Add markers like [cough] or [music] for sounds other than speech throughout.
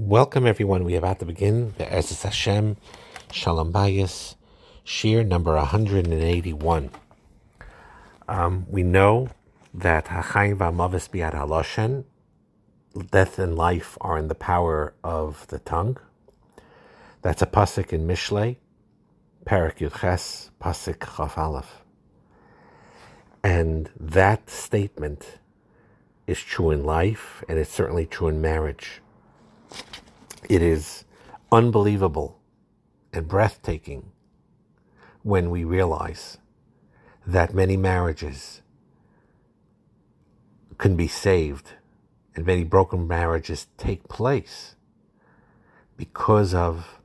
Welcome, everyone. We are about to begin the Ezra Hashem Shalom Bayis Shiur number 181. Um, we know that Hachayim v'Amavis haloshen, death and life are in the power of the tongue. That's a pasuk in Mishlei, Perek Yudches, pasuk Chaf Aleph. And that statement is true in life, and it's certainly true in marriage. It is unbelievable and breathtaking when we realize that many marriages can be saved and many broken marriages take place because of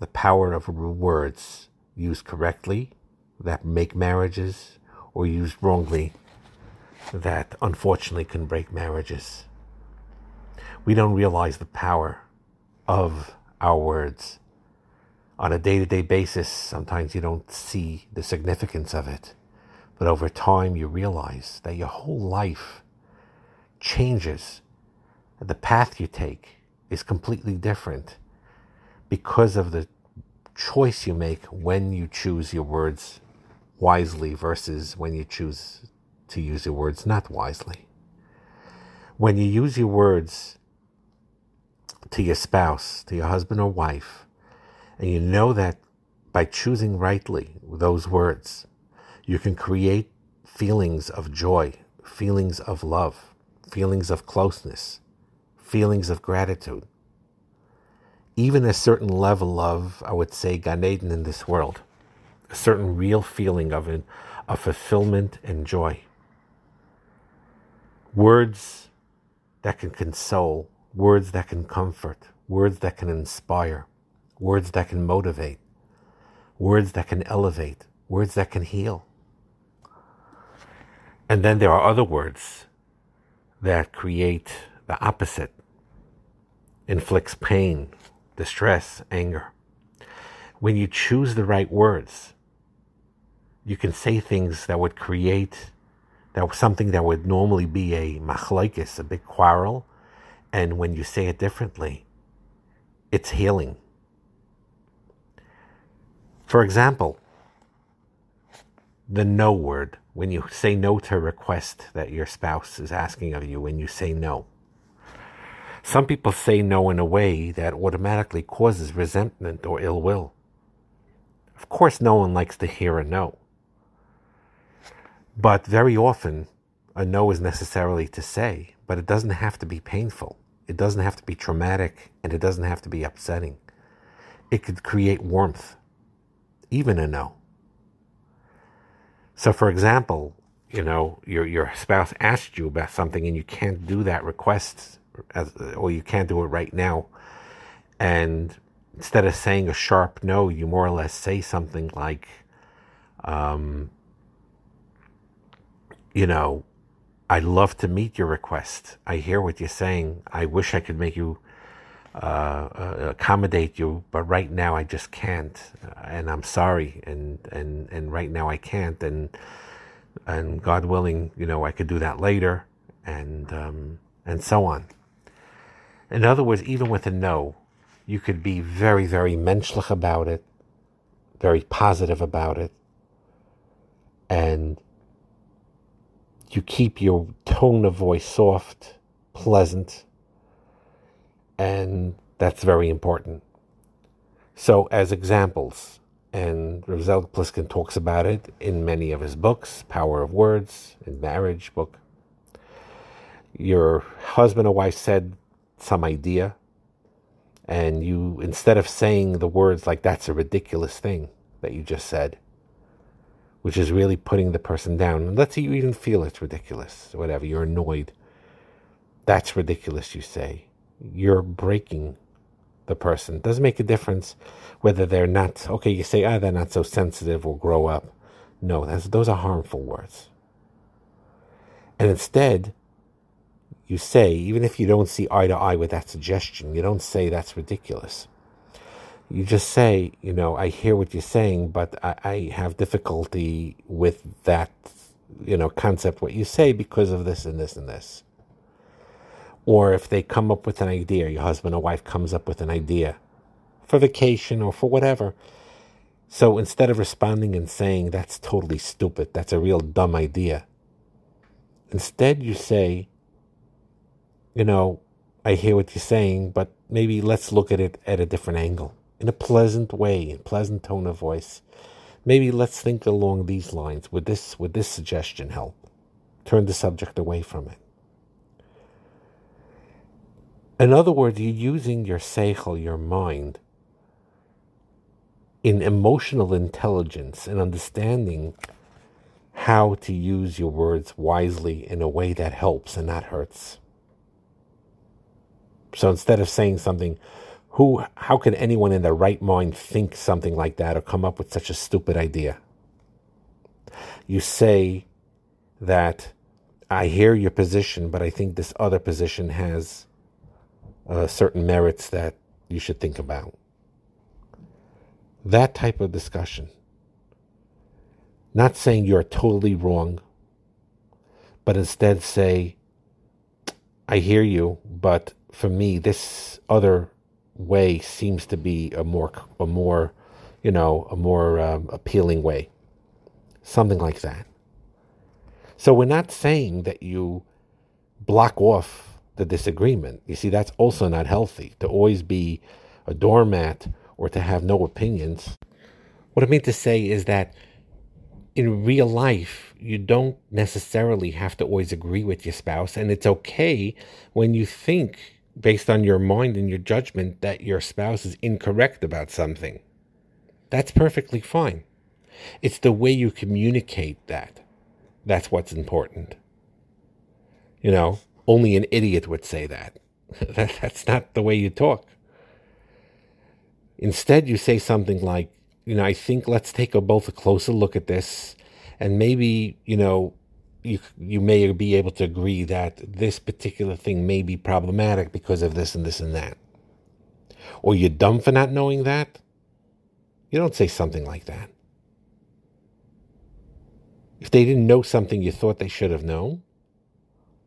the power of words used correctly that make marriages or used wrongly that unfortunately can break marriages. We don't realize the power of our words. On a day to day basis, sometimes you don't see the significance of it. But over time, you realize that your whole life changes. The path you take is completely different because of the choice you make when you choose your words wisely versus when you choose to use your words not wisely. When you use your words to your spouse, to your husband or wife, and you know that by choosing rightly those words, you can create feelings of joy, feelings of love, feelings of closeness, feelings of gratitude, even a certain level of, I would say, Gan Eden in this world, a certain real feeling of, it, of fulfillment and joy. Words that can console, words that can comfort, words that can inspire, words that can motivate, words that can elevate, words that can heal. And then there are other words that create the opposite, inflicts pain, distress, anger. When you choose the right words, you can say things that would create that something that would normally be a machlaikis, a big quarrel, and when you say it differently, it's healing. For example, the no word, when you say no to a request that your spouse is asking of you, when you say no. Some people say no in a way that automatically causes resentment or ill will. Of course, no one likes to hear a no. But very often, a no is necessarily to say, but it doesn't have to be painful. It doesn't have to be traumatic and it doesn't have to be upsetting. It could create warmth, even a no. So, for example, you know, your, your spouse asked you about something and you can't do that request, as, or you can't do it right now. And instead of saying a sharp no, you more or less say something like, um, you know, I'd love to meet your request. I hear what you're saying. I wish I could make you uh, uh, accommodate you, but right now I just can't, and I'm sorry, and and and right now I can't, and and God willing, you know, I could do that later, and um, and so on. In other words, even with a no, you could be very very menschlich about it, very positive about it, and you keep your tone of voice soft, pleasant, and that's very important. So, as examples, and Rav Pliskin talks about it in many of his books, Power of Words, in Marriage book. Your husband or wife said some idea, and you, instead of saying the words like that's a ridiculous thing that you just said, which is really putting the person down. And let's say you even feel it's ridiculous, whatever, you're annoyed. That's ridiculous, you say. You're breaking the person. Doesn't make a difference whether they're not, okay, you say, ah, they're not so sensitive or grow up. No, those are harmful words. And instead, you say, even if you don't see eye to eye with that suggestion, you don't say that's ridiculous you just say, you know, I hear what you're saying, but I, I, have difficulty with that, you know, concept, what you say because of this and this and this. Or if they come up with an idea, your husband or wife comes up with an idea for vacation or for whatever. So instead of responding and saying, that's totally stupid, that's a real dumb idea, instead you say, you know, I hear what you're saying, but maybe let's look at it at a different angle, in a pleasant way, in pleasant tone of voice. Maybe let's think along these lines. Would this would this suggestion help? Turn the subject away from it. In other words, you're using your seichel, your mind, in emotional intelligence and understanding how to use your words wisely in a way that helps and not hurts. So instead of saying something, who, how could anyone in their right mind think something like that or come up with such a stupid idea? You say that I hear your position, but I think this other position has uh, certain merits that you should think about. That type of discussion. Not saying you're totally wrong, but instead say, I hear you, but for me, this other way seems to be a more, a more, you know, a more um, appealing way. Something like that. So we're not saying that you block off the disagreement. You see, that's also not healthy to always be a doormat or to have no opinions. What I mean to say is that in real life, you don't necessarily have to always agree with your spouse, and it's okay when you think based on your mind and your judgment that your spouse is incorrect about something. That's perfectly fine. It's the way you communicate that. That's what's important. You know, only an idiot would say that. [laughs] That's not the way you talk. Instead, you say something like, you know, I think let's take a, both a closer look at this and maybe, you know, you you may be able to agree that this particular thing may be problematic because of this and this and that. Or you're dumb for not knowing that. You don't say something like that. If they didn't know something you thought they should have known,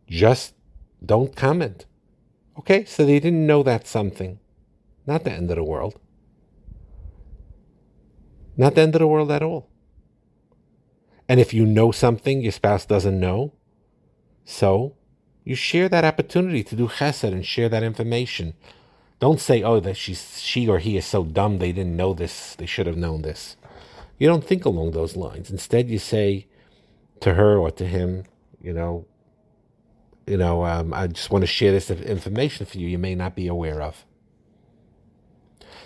just don't comment. Okay, so they didn't know that something. Not the end of the world. Not the end of the world at all. And if you know something your spouse doesn't know, so you share that opportunity to do chesed and share that information. Don't say, oh, that she's, she or he is so dumb they didn't know this, they should have known this. You don't think along those lines. Instead, you say to her or to him, you know, you know, um, I just want to share this information for you you may not be aware of.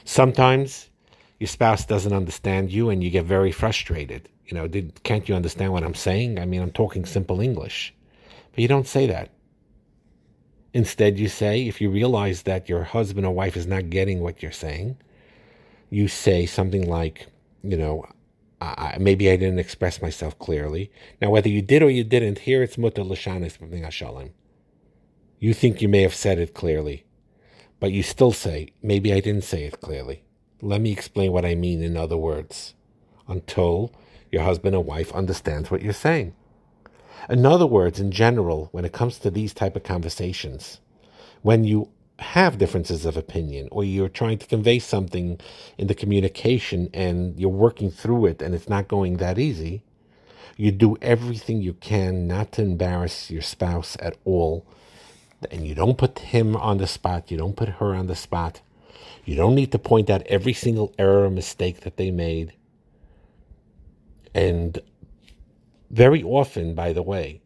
Sometimes your spouse doesn't understand you and you get very frustrated. You know, did, can't you understand what I'm saying? I mean, I'm talking simple English. But you don't say that. Instead, you say, if you realize that your husband or wife is not getting what you're saying, you say something like, you know, I, maybe I didn't express myself clearly. Now, whether you did or you didn't, here it's mutter l'shanis shalom. You think you may have said it clearly, but you still say, maybe I didn't say it clearly. Let me explain what I mean in other words. Until your husband and wife understands what you're saying. In other words, in general, when it comes to these type of conversations, when you have differences of opinion or you're trying to convey something in the communication and you're working through it and it's not going that easy, you do everything you can not to embarrass your spouse at all. And you don't put him on the spot, you don't put her on the spot. You don't need to point out every single error or mistake that they made. And very often, by the way,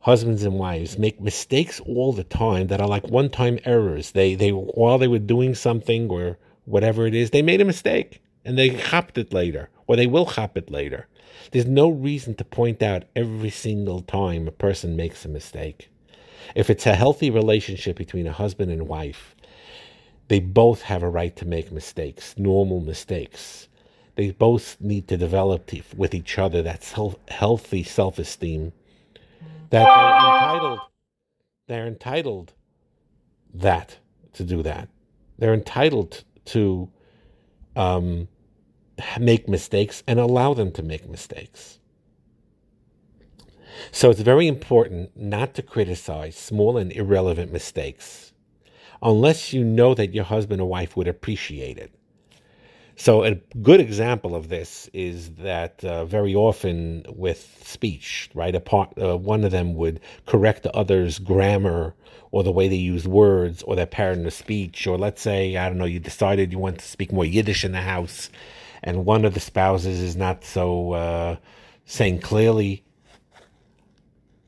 husbands and wives make mistakes all the time that are like one-time errors. They they while they were doing something or whatever it is, they made a mistake and they hopped it later, or they will hop it later. There's no reason to point out every single time a person makes a mistake. If it's a healthy relationship between a husband and wife, they both have a right to make mistakes, normal mistakes. They both need to develop with each other that self, healthy self esteem that they're entitled. They're entitled that to do that. They're entitled to um, make mistakes and allow them to make mistakes. So it's very important not to criticize small and irrelevant mistakes unless you know that your husband or wife would appreciate it. So, a good example of this is that uh, very often with speech, right? A part, uh, one of them would correct the other's grammar or the way they use words or their pattern of speech. Or let's say, I don't know, you decided you want to speak more Yiddish in the house, and one of the spouses is not so uh, saying clearly.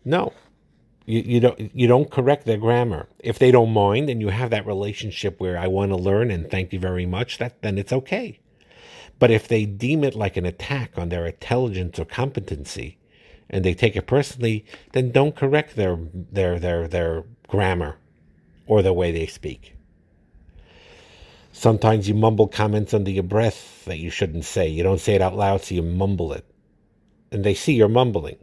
No, you, you don't you don't correct their grammar. If they don't mind and you have that relationship where I want to learn and thank you very much, that then it's okay. But if they deem it like an attack on their intelligence or competency, and they take it personally, then don't correct their their their their grammar or the way they speak. Sometimes you mumble comments under your breath that you shouldn't say. You don't say it out loud, so you mumble it. And they see you're mumbling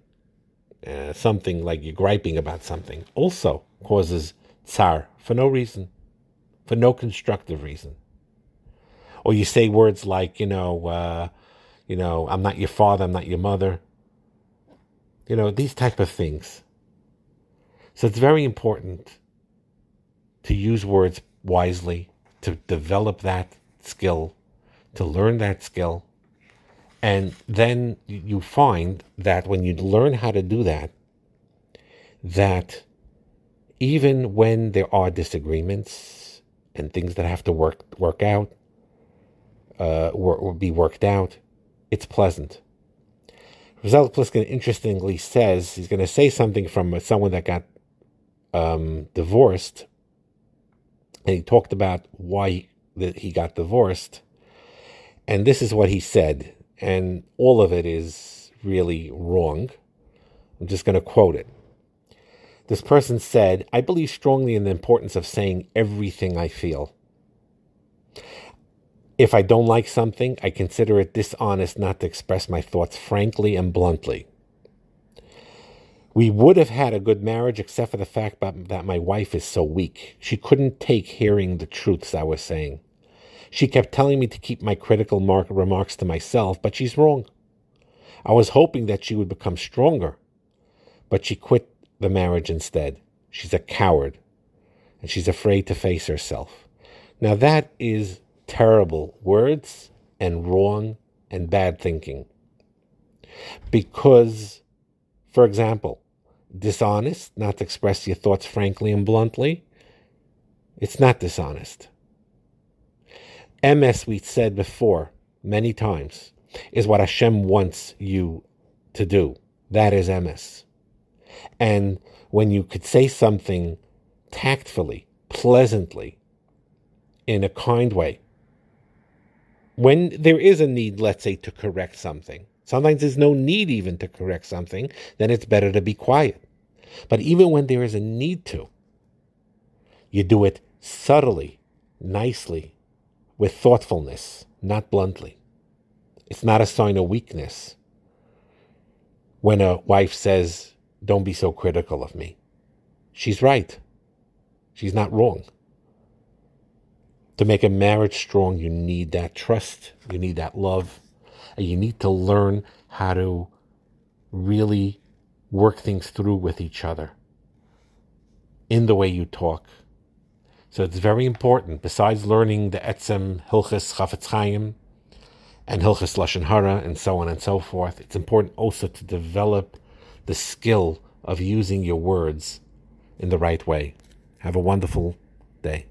uh, something like you're griping about something also causes tsar for no reason, for no constructive reason. Or you say words like, you know, uh, you know, I'm not your father, I'm not your mother. You know, these type of things. So it's very important to use words wisely, to develop that skill, to learn that skill, and then you find that when you learn how to do that, that even when there are disagreements and things that have to work work out, uh, or, or be worked out, it's pleasant. Rav Zelig Pliskin interestingly says he's going to say something from someone that got um, divorced, and he talked about why he got divorced, and this is what he said and all of it is really wrong. I'm just going to quote it. This person said, I believe strongly in the importance of saying everything I feel. If I don't like something, I consider it dishonest not to express my thoughts frankly and bluntly. We would have had a good marriage except for the fact that my wife is so weak. She couldn't take hearing the truths I was saying. She kept telling me to keep my critical mark- remarks to myself, but she's wrong. I was hoping that she would become stronger, but she quit the marriage instead. She's a coward, and she's afraid to face herself. Now, that is terrible words and wrong and bad thinking. Because, for example, dishonest, not to express your thoughts frankly and bluntly, it's not dishonest. Emes, we said before many times, is what Hashem wants you to do. That is Emes. And when you could say something tactfully, pleasantly, in a kind way, when there is a need, let's say, to correct something, sometimes there's no need even to correct something, then it's better to be quiet. But even when there is a need to, you do it subtly, nicely, with thoughtfulness, not bluntly. It's not a sign of weakness when a wife says, Don't be so critical of me. She's right. She's not wrong. To make a marriage strong, you need that trust, you need that love, and you need to learn how to really work things through with each other in the way you talk, so it's very important, besides learning the Etzem, Hilchis, Chafetz Chaim, and Hilchis Lashon Hara, and so on and so forth, it's important also to develop the skill of using your words in the right way. Have a wonderful day.